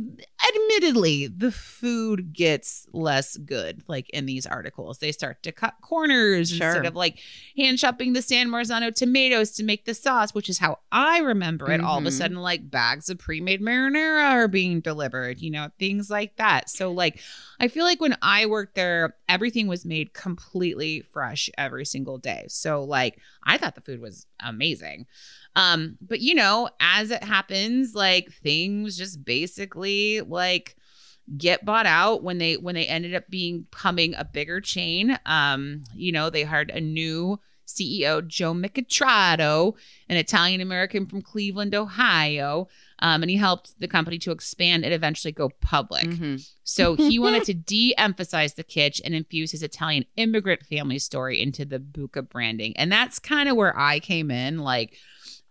Speaker 2: admittedly, the food gets less good. Like in these articles, they start to cut corners
Speaker 1: Sure.
Speaker 2: instead of like hand chopping the San Marzano tomatoes to make the sauce, which is how I remember it. All of a
Speaker 1: Mhm.
Speaker 2: sudden, like bags of pre-made marinara are being delivered, you know, things like that. So, like, I feel like when I worked there, everything was made completely fresh every single day. So, like, I thought the food was amazing. Um, but you know, as it happens, like things just basically like get bought out when they when they ended up being becoming a bigger chain. Um, you know, they hired a new CEO Joe Micatrotto, an Italian American from Cleveland, Ohio. Um, and he helped the company to expand and eventually go public.
Speaker 1: Mhm.
Speaker 2: So he *laughs* wanted to de emphasize the kitsch and infuse his Italian immigrant family story into the Buca branding. And that's kind of where I came in. Like,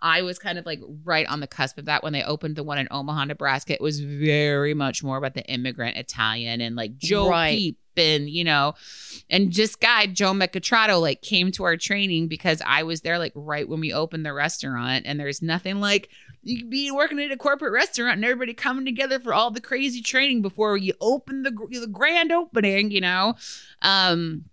Speaker 2: I was kind of like right on the cusp of that when they opened the one in Omaha, Nebraska. It was very much more about the immigrant Italian and like Joe
Speaker 1: Right.
Speaker 2: Peep and, you know, and just guy, Joe Micatrotto, like came to our training because I was there like right when we opened the restaurant. And there's nothing like you could be working at a corporate restaurant and everybody coming together for all the crazy training before you open the, the grand opening, you know? Um,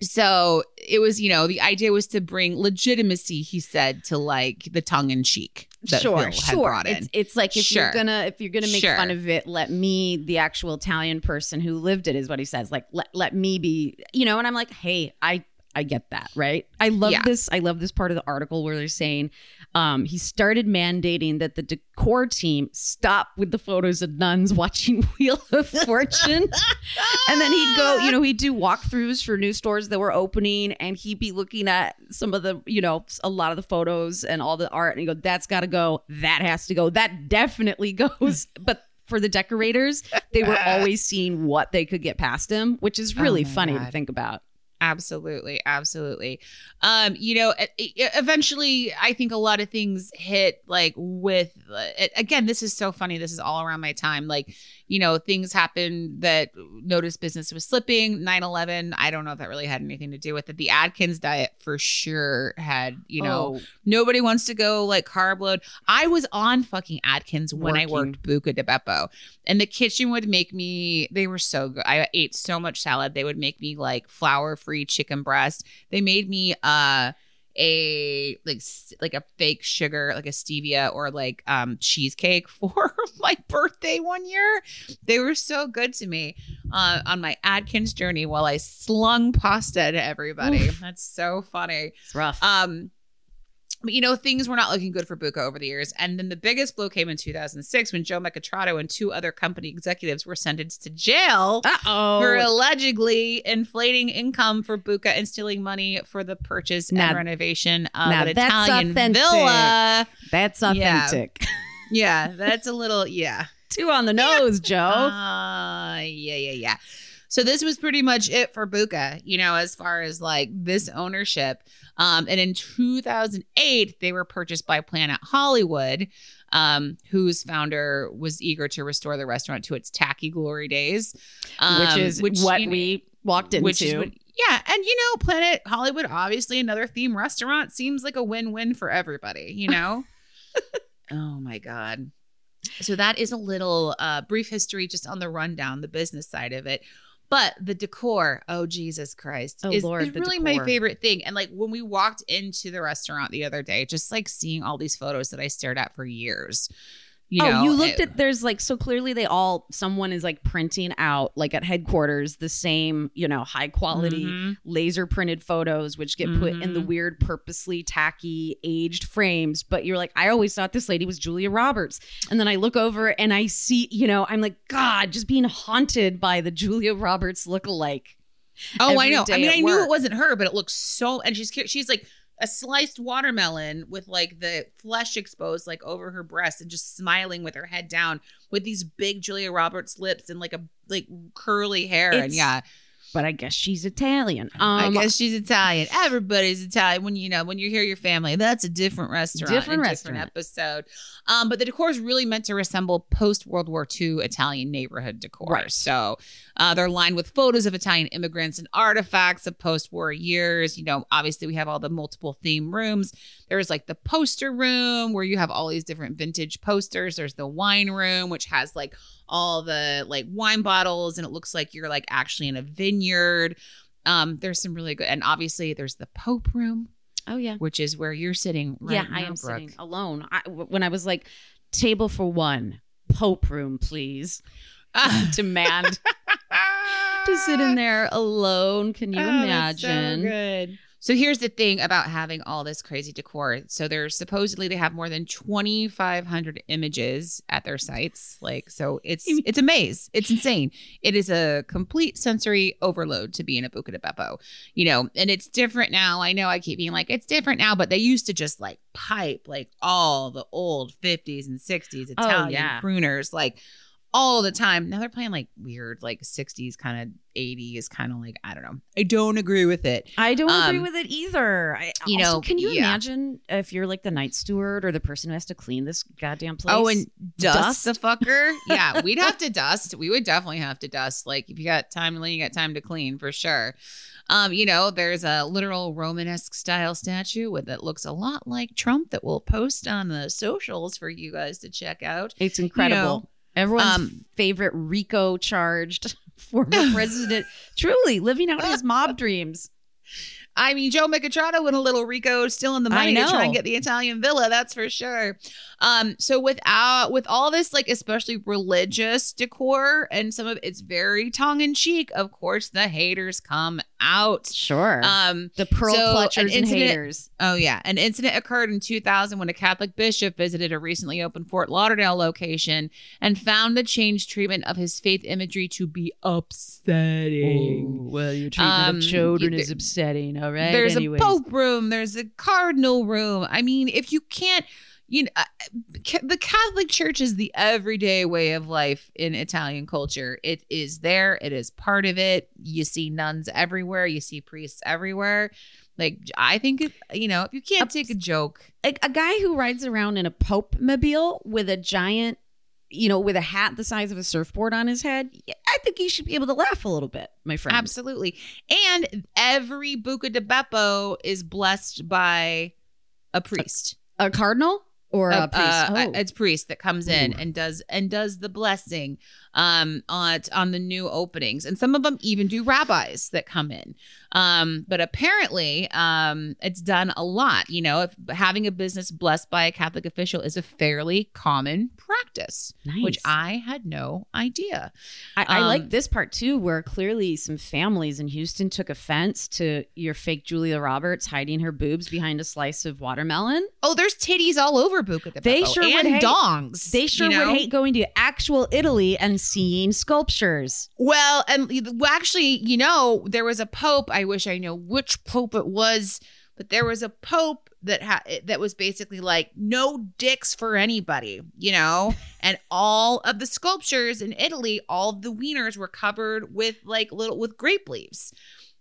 Speaker 2: so it was, you know, the idea was to bring legitimacy, he said, to like the tongue in cheek
Speaker 1: sure, sure. It's, it's like if
Speaker 2: Sure.
Speaker 1: you're gonna if you're gonna make
Speaker 2: Sure.
Speaker 1: fun of it, let me, the actual Italian person who lived it, is what he says. Like let let me be, you know. And I'm like, hey, I I get that, right? I love
Speaker 2: Yeah.
Speaker 1: this. I love this part of the article where they're saying um, he started mandating that the decor team stop with the photos of nuns watching *laughs* Wheel of Fortune. and then he'd go, you know, he'd do walkthroughs for new stores that were opening, and he'd be looking at some of the, you know, a lot of the photos and all the art, and he'd go, "That's got to go. That has to go. That definitely *laughs* goes." but for the decorators, they were always seeing what they could get past him, which is really
Speaker 2: Oh
Speaker 1: funny to think about.
Speaker 2: Absolutely, absolutely. Um, you know, eventually, I think a lot of things hit like with uh, again. This is so funny. This is all around my time. Like, you know, things happened that noticed business was slipping. 9-11, I don't know if that really had anything to do with it. The Atkins diet for sure had. You know,
Speaker 1: Oh,
Speaker 2: nobody wants to go like carb load. I was on fucking Atkins when I worked Buca di Beppo, and the kitchen would make me. They were so good. I ate so much salad. They would make me like flour free chicken breast. They made me uh a like like a fake sugar like a stevia or like um cheesecake *laughs* for my birthday one year. They were so good to me uh on my Atkins journey while i slung pasta to everybody. That's so funny.
Speaker 1: It's rough.
Speaker 2: um, but you know, things were not looking good for Buca over the years. And then the biggest blow came in 2006 when Joe Micatrotto and two other company executives were sentenced to jail
Speaker 1: Uh oh.
Speaker 2: for allegedly inflating income for Buca and stealing money for the purchase
Speaker 1: Now-
Speaker 2: and renovation of an Italian
Speaker 1: authentic.
Speaker 2: villa.
Speaker 1: That's
Speaker 2: Yeah.
Speaker 1: authentic. *laughs*
Speaker 2: Yeah, that's a little, yeah.
Speaker 1: Too on the nose, Joe.
Speaker 2: Uh, yeah, yeah, yeah. So this was pretty much it for Buca, you know, as far as like this ownership. Um, and in 2008, they were purchased by Planet Hollywood, um, whose founder was eager to restore the restaurant to its tacky glory days, um,
Speaker 1: which is what
Speaker 2: you know,
Speaker 1: we walked into.
Speaker 2: which is what, yeah, and you know, Planet Hollywood, obviously another theme restaurant seems like a win-win for everybody, you know. *laughs* oh my god. So that is a little uh, brief history just on the rundown, the business side of it. But the decor, oh Jesus Christ,
Speaker 1: Oh,
Speaker 2: is,
Speaker 1: Lord,
Speaker 2: is really my favorite thing. And like when we walked into the restaurant the other day, just like seeing all these photos that I stared at for years. You
Speaker 1: oh,
Speaker 2: know,
Speaker 1: you looked
Speaker 2: it-
Speaker 1: at there's like so clearly they all someone is like printing out like at headquarters the same you know high quality
Speaker 2: Mhm.
Speaker 1: laser printed photos which get put in the
Speaker 2: Mhm.
Speaker 1: weird purposely tacky aged frames but you're like I always thought this lady was Julia Roberts and then I look over and I see you know I'm like god just being haunted by the Julia Roberts look alike.
Speaker 2: Oh, I know. I mean, I knew it wasn't her, but it looks so. And she's she's like a sliced watermelon with like the flesh exposed like over her breast and just smiling with her head down with these big Julia Roberts lips and like a like curly hair. and yeah,
Speaker 1: but I guess she's Italian um,
Speaker 2: I guess she's Italian. Everybody's Italian. When you know when you hear your family, that's a different restaurant,
Speaker 1: Different restaurant.
Speaker 2: different episode. Um, but the decor is really meant to resemble post World War II Italian neighborhood decor.
Speaker 1: Right.
Speaker 2: So uh, they're lined with photos of Italian immigrants and artifacts of post-war years. You know, obviously we have all the multiple theme rooms. There's like the poster room where you have all these different vintage posters. There's the wine room, which has like all the like wine bottles, and it looks like you're like actually in a vineyard. Um, there's some really good, and obviously there's the Pope room,
Speaker 1: oh yeah
Speaker 2: which is where you're sitting. Right
Speaker 1: yeah, I am
Speaker 2: Brooke.
Speaker 1: sitting alone. I, when I was like, table for one, Pope room, please. Uh, *laughs* *laughs* Demand to sit in there alone. Can you
Speaker 2: Oh, that's so
Speaker 1: imagine?
Speaker 2: good. So here's the thing about having all this crazy decor. So there's supposedly they have more than 2500 images at their sites. Like so it's it's a maze. It's insane. It is a complete sensory overload to be in a Buca di Beppo. You know, and it's different now. I know I keep being like it's different now, but they used to just like pipe like all the old 50s and 60s
Speaker 1: Oh,
Speaker 2: Italian
Speaker 1: yeah.
Speaker 2: crooners like all the time. Now they're playing like weird like 60s kind of 80s kind of like I don't know. I don't agree with it.
Speaker 1: I don't agree
Speaker 2: Um,
Speaker 1: with it either. I,
Speaker 2: you
Speaker 1: also,
Speaker 2: know,
Speaker 1: can you
Speaker 2: yeah.
Speaker 1: imagine if you're like the night steward or the person who has to clean this goddamn place?
Speaker 2: Oh, and dust,
Speaker 1: Dust?
Speaker 2: the fucker. yeah, *laughs* we'd have to dust. We would definitely have to dust. Like if you got time to clean, you got time to clean for sure. Um, you know, there's a literal Romanesque style statue with that looks a lot like Trump that we'll post on the socials for you guys to check out.
Speaker 1: it's incredible. Everyone's
Speaker 2: um,
Speaker 1: favorite RICO charged *laughs* former president, truly living out his mob dreams.
Speaker 2: I mean, Joe Micatrotto and a little RICO still in the money to try and get the Italian villa. That's for sure. Um, so without with all this, like especially religious decor, and some of it's very tongue in cheek. Of course, the haters come out.
Speaker 1: Sure.
Speaker 2: Um,
Speaker 1: the pearl
Speaker 2: so
Speaker 1: clutchers and haters.
Speaker 2: Oh yeah, an incident occurred in 2000 when a Catholic bishop visited a recently opened Fort Lauderdale location and found the changed treatment of his faith imagery to be upsetting.
Speaker 1: well, your
Speaker 2: treatment of Um, children is
Speaker 1: upsetting. All right.
Speaker 2: There's a pope room. There's a cardinal room. I mean, if you can't, you know, uh, the Catholic Church is the everyday way of life in Italian culture. It is there. It is part of it. You see nuns everywhere. You see priests everywhere. Like I think, you know, if you can't take a joke,
Speaker 1: like a guy who rides around in a Pope mobile with a giant, you know, with a hat the size of a surfboard on his head, yeah, I think he should be able to laugh a little bit, my friend.
Speaker 2: absolutely. And every Buca di Beppo is blessed by a priest.
Speaker 1: A cardinal or a,
Speaker 2: a-
Speaker 1: priest?
Speaker 2: uh,
Speaker 1: oh.
Speaker 2: it's priest that comes in and does and does the blessing um on on the new openings. And some of them even do rabbis that come in. Um but apparently um it's done a lot. You know if having a business blessed by a catholic official is a fairly common practice which i had no idea.
Speaker 1: I, I
Speaker 2: um,
Speaker 1: like this part too, where clearly some families in Houston took offense to your fake Julia Roberts hiding her boobs behind a slice of watermelon.
Speaker 2: oh there's titties all over buca di
Speaker 1: They
Speaker 2: Beppo
Speaker 1: sure would
Speaker 2: and
Speaker 1: hate-
Speaker 2: dongs
Speaker 1: They sure
Speaker 2: you know?
Speaker 1: would hate going to actual Italy and seeing sculptures.
Speaker 2: Well, and well, actually, you know, there was a pope. I wish I know which pope it was, but there was a pope that had eh, that was basically like no dicks for anybody, you know. *laughs* and all of the sculptures in Italy, all of the wieners were covered with like little with grape leaves.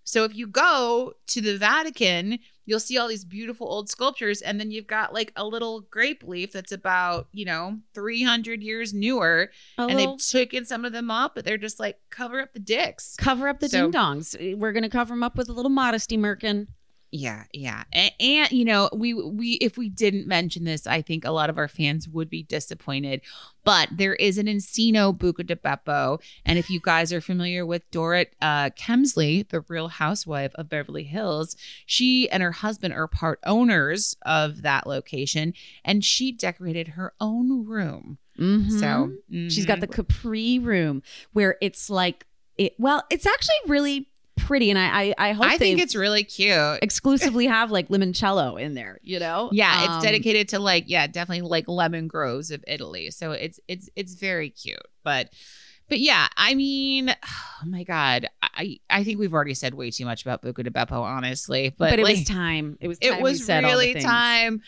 Speaker 2: So if you go to the Vatican, you'll see all these beautiful old sculptures, and then you've got like a little grape leaf that's about you know 300 years newer,
Speaker 1: A
Speaker 2: and they've taken some of them up, but they're just like cover up the dicks.
Speaker 1: cover up the
Speaker 2: So-
Speaker 1: ding dongs. We're gonna cover them up with a little modesty, Merkin.
Speaker 2: Yeah, yeah, and, and you know, we we if we didn't mention this, I think a lot of our fans would be disappointed. But there is an Encino Buca di Beppo, and if you guys are familiar with Dorrit uh, Kemsley, the Real Housewife of Beverly Hills, she and her husband are part owners of that location, and she decorated her own room.
Speaker 1: Mhm.
Speaker 2: So
Speaker 1: she's got the Capri room where it's like it. Well, it's actually really pretty, and I I, I hope
Speaker 2: I think it's really cute.
Speaker 1: exclusively have like limoncello in there. You know?
Speaker 2: Yeah,
Speaker 1: Um,
Speaker 2: it's dedicated to like yeah, definitely like lemon groves of Italy. So it's it's it's very cute. But but yeah, I mean, *sighs* oh my god, I I think we've already said way too much about Buca di Beppo, honestly. But,
Speaker 1: But, it
Speaker 2: like,
Speaker 1: was time. It was. Time
Speaker 2: it was really time.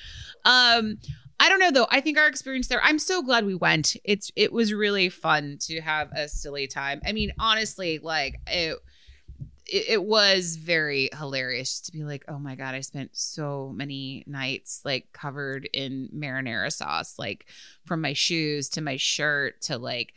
Speaker 2: Um, I don't know though. I think our experience there. I'm so glad we went. It's it was really fun to have a silly time. I mean, honestly, like it. It, it was very hilarious to be like, oh my god, I spent so many nights like covered in marinara sauce, like from my shoes to my shirt to like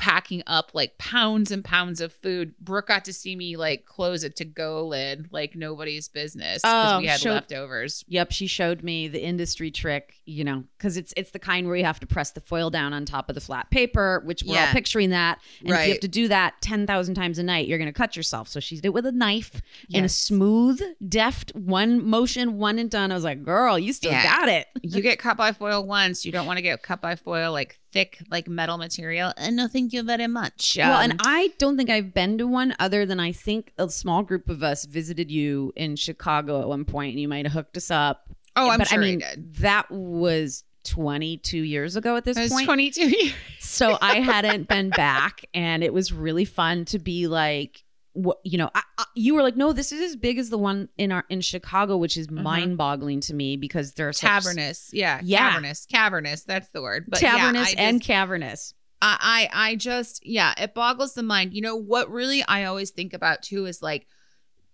Speaker 2: packing up like pounds and pounds of food. Brooke got to see me like close a to go lid like nobody's business because
Speaker 1: Oh,
Speaker 2: we had leftovers.
Speaker 1: Yep, she showed me the industry trick, you know, because it's it's the kind where you have to press the foil down on top of the flat paper, which we're all picturing that. And if you
Speaker 2: Right.
Speaker 1: have to do that ten thousand times a night, you're gonna cut yourself. So she did it with a knife in a smooth, deft one motion, one and done. I was like, girl, you still
Speaker 2: Yeah.
Speaker 1: got it.
Speaker 2: you get cut by foil once, you don't want to get cut by foil like thick like metal material. And no, thank you very much.
Speaker 1: well,
Speaker 2: Um,
Speaker 1: and I don't think I've been to one other than I think a small group of us visited you in Chicago at one point, and you might have hooked us up.
Speaker 2: oh, I'm
Speaker 1: but
Speaker 2: sure
Speaker 1: I mean, that was 22 years ago at this
Speaker 2: I was
Speaker 1: point.
Speaker 2: 22 years.
Speaker 1: so I *laughs* hadn't been back, and it was really fun to be like, what you know, I, I, you were like, no, this is as big as the one in our in Chicago, which is mm-hmm. mind-boggling to me because there's
Speaker 2: Cavernous, yeah,
Speaker 1: Yeah.
Speaker 2: cavernous, cavernous. That's the word. But
Speaker 1: cavernous
Speaker 2: I
Speaker 1: and
Speaker 2: just-
Speaker 1: cavernous.
Speaker 2: I, I I just yeah, it boggles the mind. You know what really I always think about too is like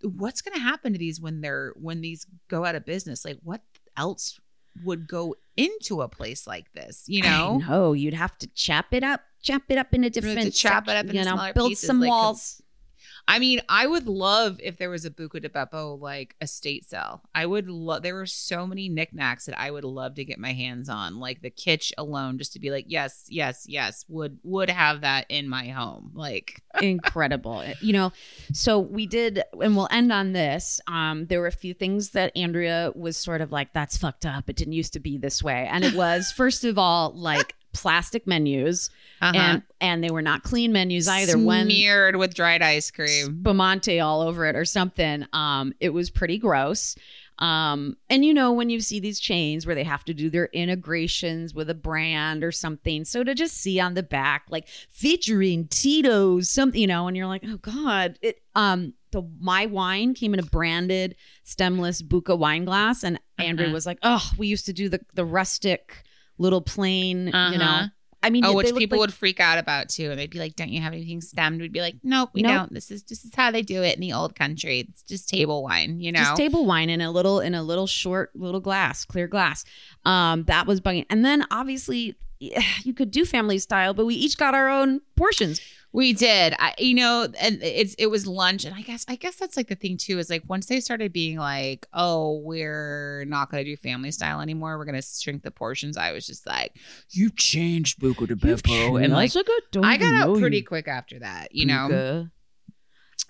Speaker 2: what's going to happen to these when they're when these go out of business? Like what else would go into a place like this, you know?
Speaker 1: no, you'd have to chop it up, chop it up into
Speaker 2: have to
Speaker 1: different,
Speaker 2: chop it up
Speaker 1: you know, build
Speaker 2: pieces,
Speaker 1: some
Speaker 2: like,
Speaker 1: walls.
Speaker 2: I mean, I would love if there was a Buca di Beppo like estate sale. I would love. There were so many knickknacks that I would love to get my hands on, like the kitsch alone, just to be like, yes, yes, yes, would would have that in my home. Like, *laughs*
Speaker 1: incredible you know so we did and we'll end on this um there were a few things that andrea was sort of like that's fucked up it didn't used to be this way and it was first of all like plastic menus
Speaker 2: uh-huh.
Speaker 1: and and they were not clean menus either when
Speaker 2: smeared with dried ice cream.
Speaker 1: spumante all over it or something um it was pretty gross um and you know when you see these chains where they have to do their integrations with a brand or something so to just see on the back like featuring tito's something you know and you're like oh god it um the my wine came in a branded stemless buca wine glass and andrea
Speaker 2: Uh-huh.
Speaker 1: was like oh we used to do the the rustic little plain you know
Speaker 2: Uh-huh.
Speaker 1: i mean
Speaker 2: Oh, which people
Speaker 1: like-
Speaker 2: would freak out about too, and they'd be like, "Don't you have anything stemmed?" We'd be like, "Nope, we
Speaker 1: Nope.
Speaker 2: don't. This is this is how they do it in the old country. It's just table wine, you know."
Speaker 1: just table wine in a little in a little short little glass clear glass um that was bugging and then obviously *sighs* you could do family style but we each got our own portions
Speaker 2: We did. I, you know, and it's it was lunch, and I guess I guess that's like the thing too is like once they started being like, oh, we're not going to do family style anymore. We're going to shrink the portions. I was just like, you changed Buco to Beppo, and like I got out pretty quick after that. You know,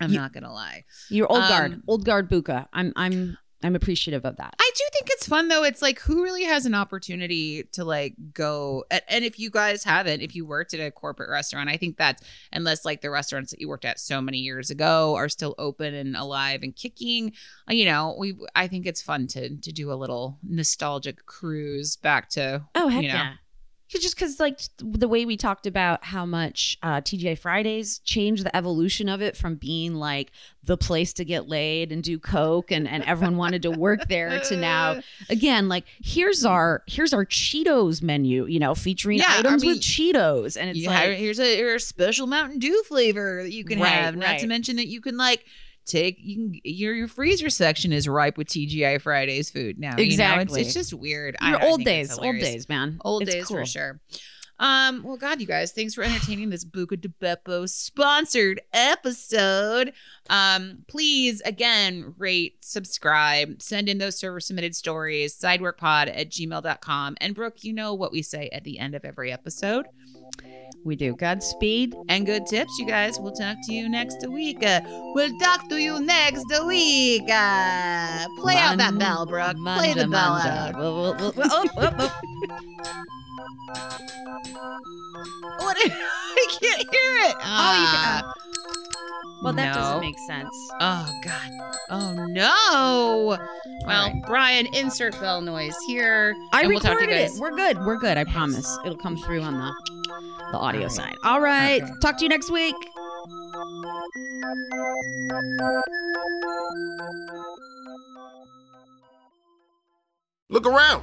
Speaker 2: I'm
Speaker 1: You-
Speaker 2: not gonna lie.
Speaker 1: you're old guard
Speaker 2: Um,
Speaker 1: old guard buca i'm i'm i'm appreciative of that
Speaker 2: I do think it's fun though. It's like who really has an opportunity to like go and, and if you guys haven't, if you worked at a corporate restaurant, I think that's unless like the restaurants that you worked at so many years ago are still open and alive and kicking, uh, you know, we I think it's fun to to do a little nostalgic cruise back to
Speaker 1: oh heck
Speaker 2: you know.
Speaker 1: yeah just because like the way we talked about how much uh, TGI Fridays changed the evolution of it from being like the place to get laid and do coke and, and everyone wanted to work there to now *laughs* again like here's our here's our Cheetos menu you know featuring
Speaker 2: Yeah, I
Speaker 1: items
Speaker 2: mean,
Speaker 1: with Cheetos and it's like
Speaker 2: here's a here's a special Mountain Dew flavor that you can
Speaker 1: Right,
Speaker 2: have. Not to mention that you can like take you can your your freezer section is ripe with TGI Fridays food now. You know?
Speaker 1: Exactly.
Speaker 2: it's, it's just weird.
Speaker 1: Your old days old days man
Speaker 2: Old
Speaker 1: It's
Speaker 2: days
Speaker 1: cool.
Speaker 2: for sure. Um, well, God, you guys, thanks for entertaining this Buca di Beppo sponsored episode. Um, please again rate, subscribe, send in those server submitted stories, sideworkpod at gmail.com. And Brooke, you know what we say at the end of every episode.
Speaker 1: We do Godspeed
Speaker 2: And good tips, you guys. We'll talk to you next week. Uh, we'll talk to you next week. Uh, play out that bell, Brooke. Play the
Speaker 1: mangia,
Speaker 2: bell out.
Speaker 1: We'll- we'll- we'll- we'll- oh, oh, oh. *laughs*
Speaker 2: What? *laughs* I can't hear it. Ah.
Speaker 1: well that
Speaker 2: No.
Speaker 1: doesn't make sense
Speaker 2: Oh God. Oh no. Well,
Speaker 1: right.
Speaker 2: Brian, insert bell noise here.
Speaker 1: I
Speaker 2: and we'll talk to
Speaker 1: recorded
Speaker 2: you guys.
Speaker 1: it. We're good. We're good. I promise. It'll come through on the the audio
Speaker 2: right.
Speaker 1: side. All right.
Speaker 2: Okay.
Speaker 1: Talk to you next week.
Speaker 6: Look around.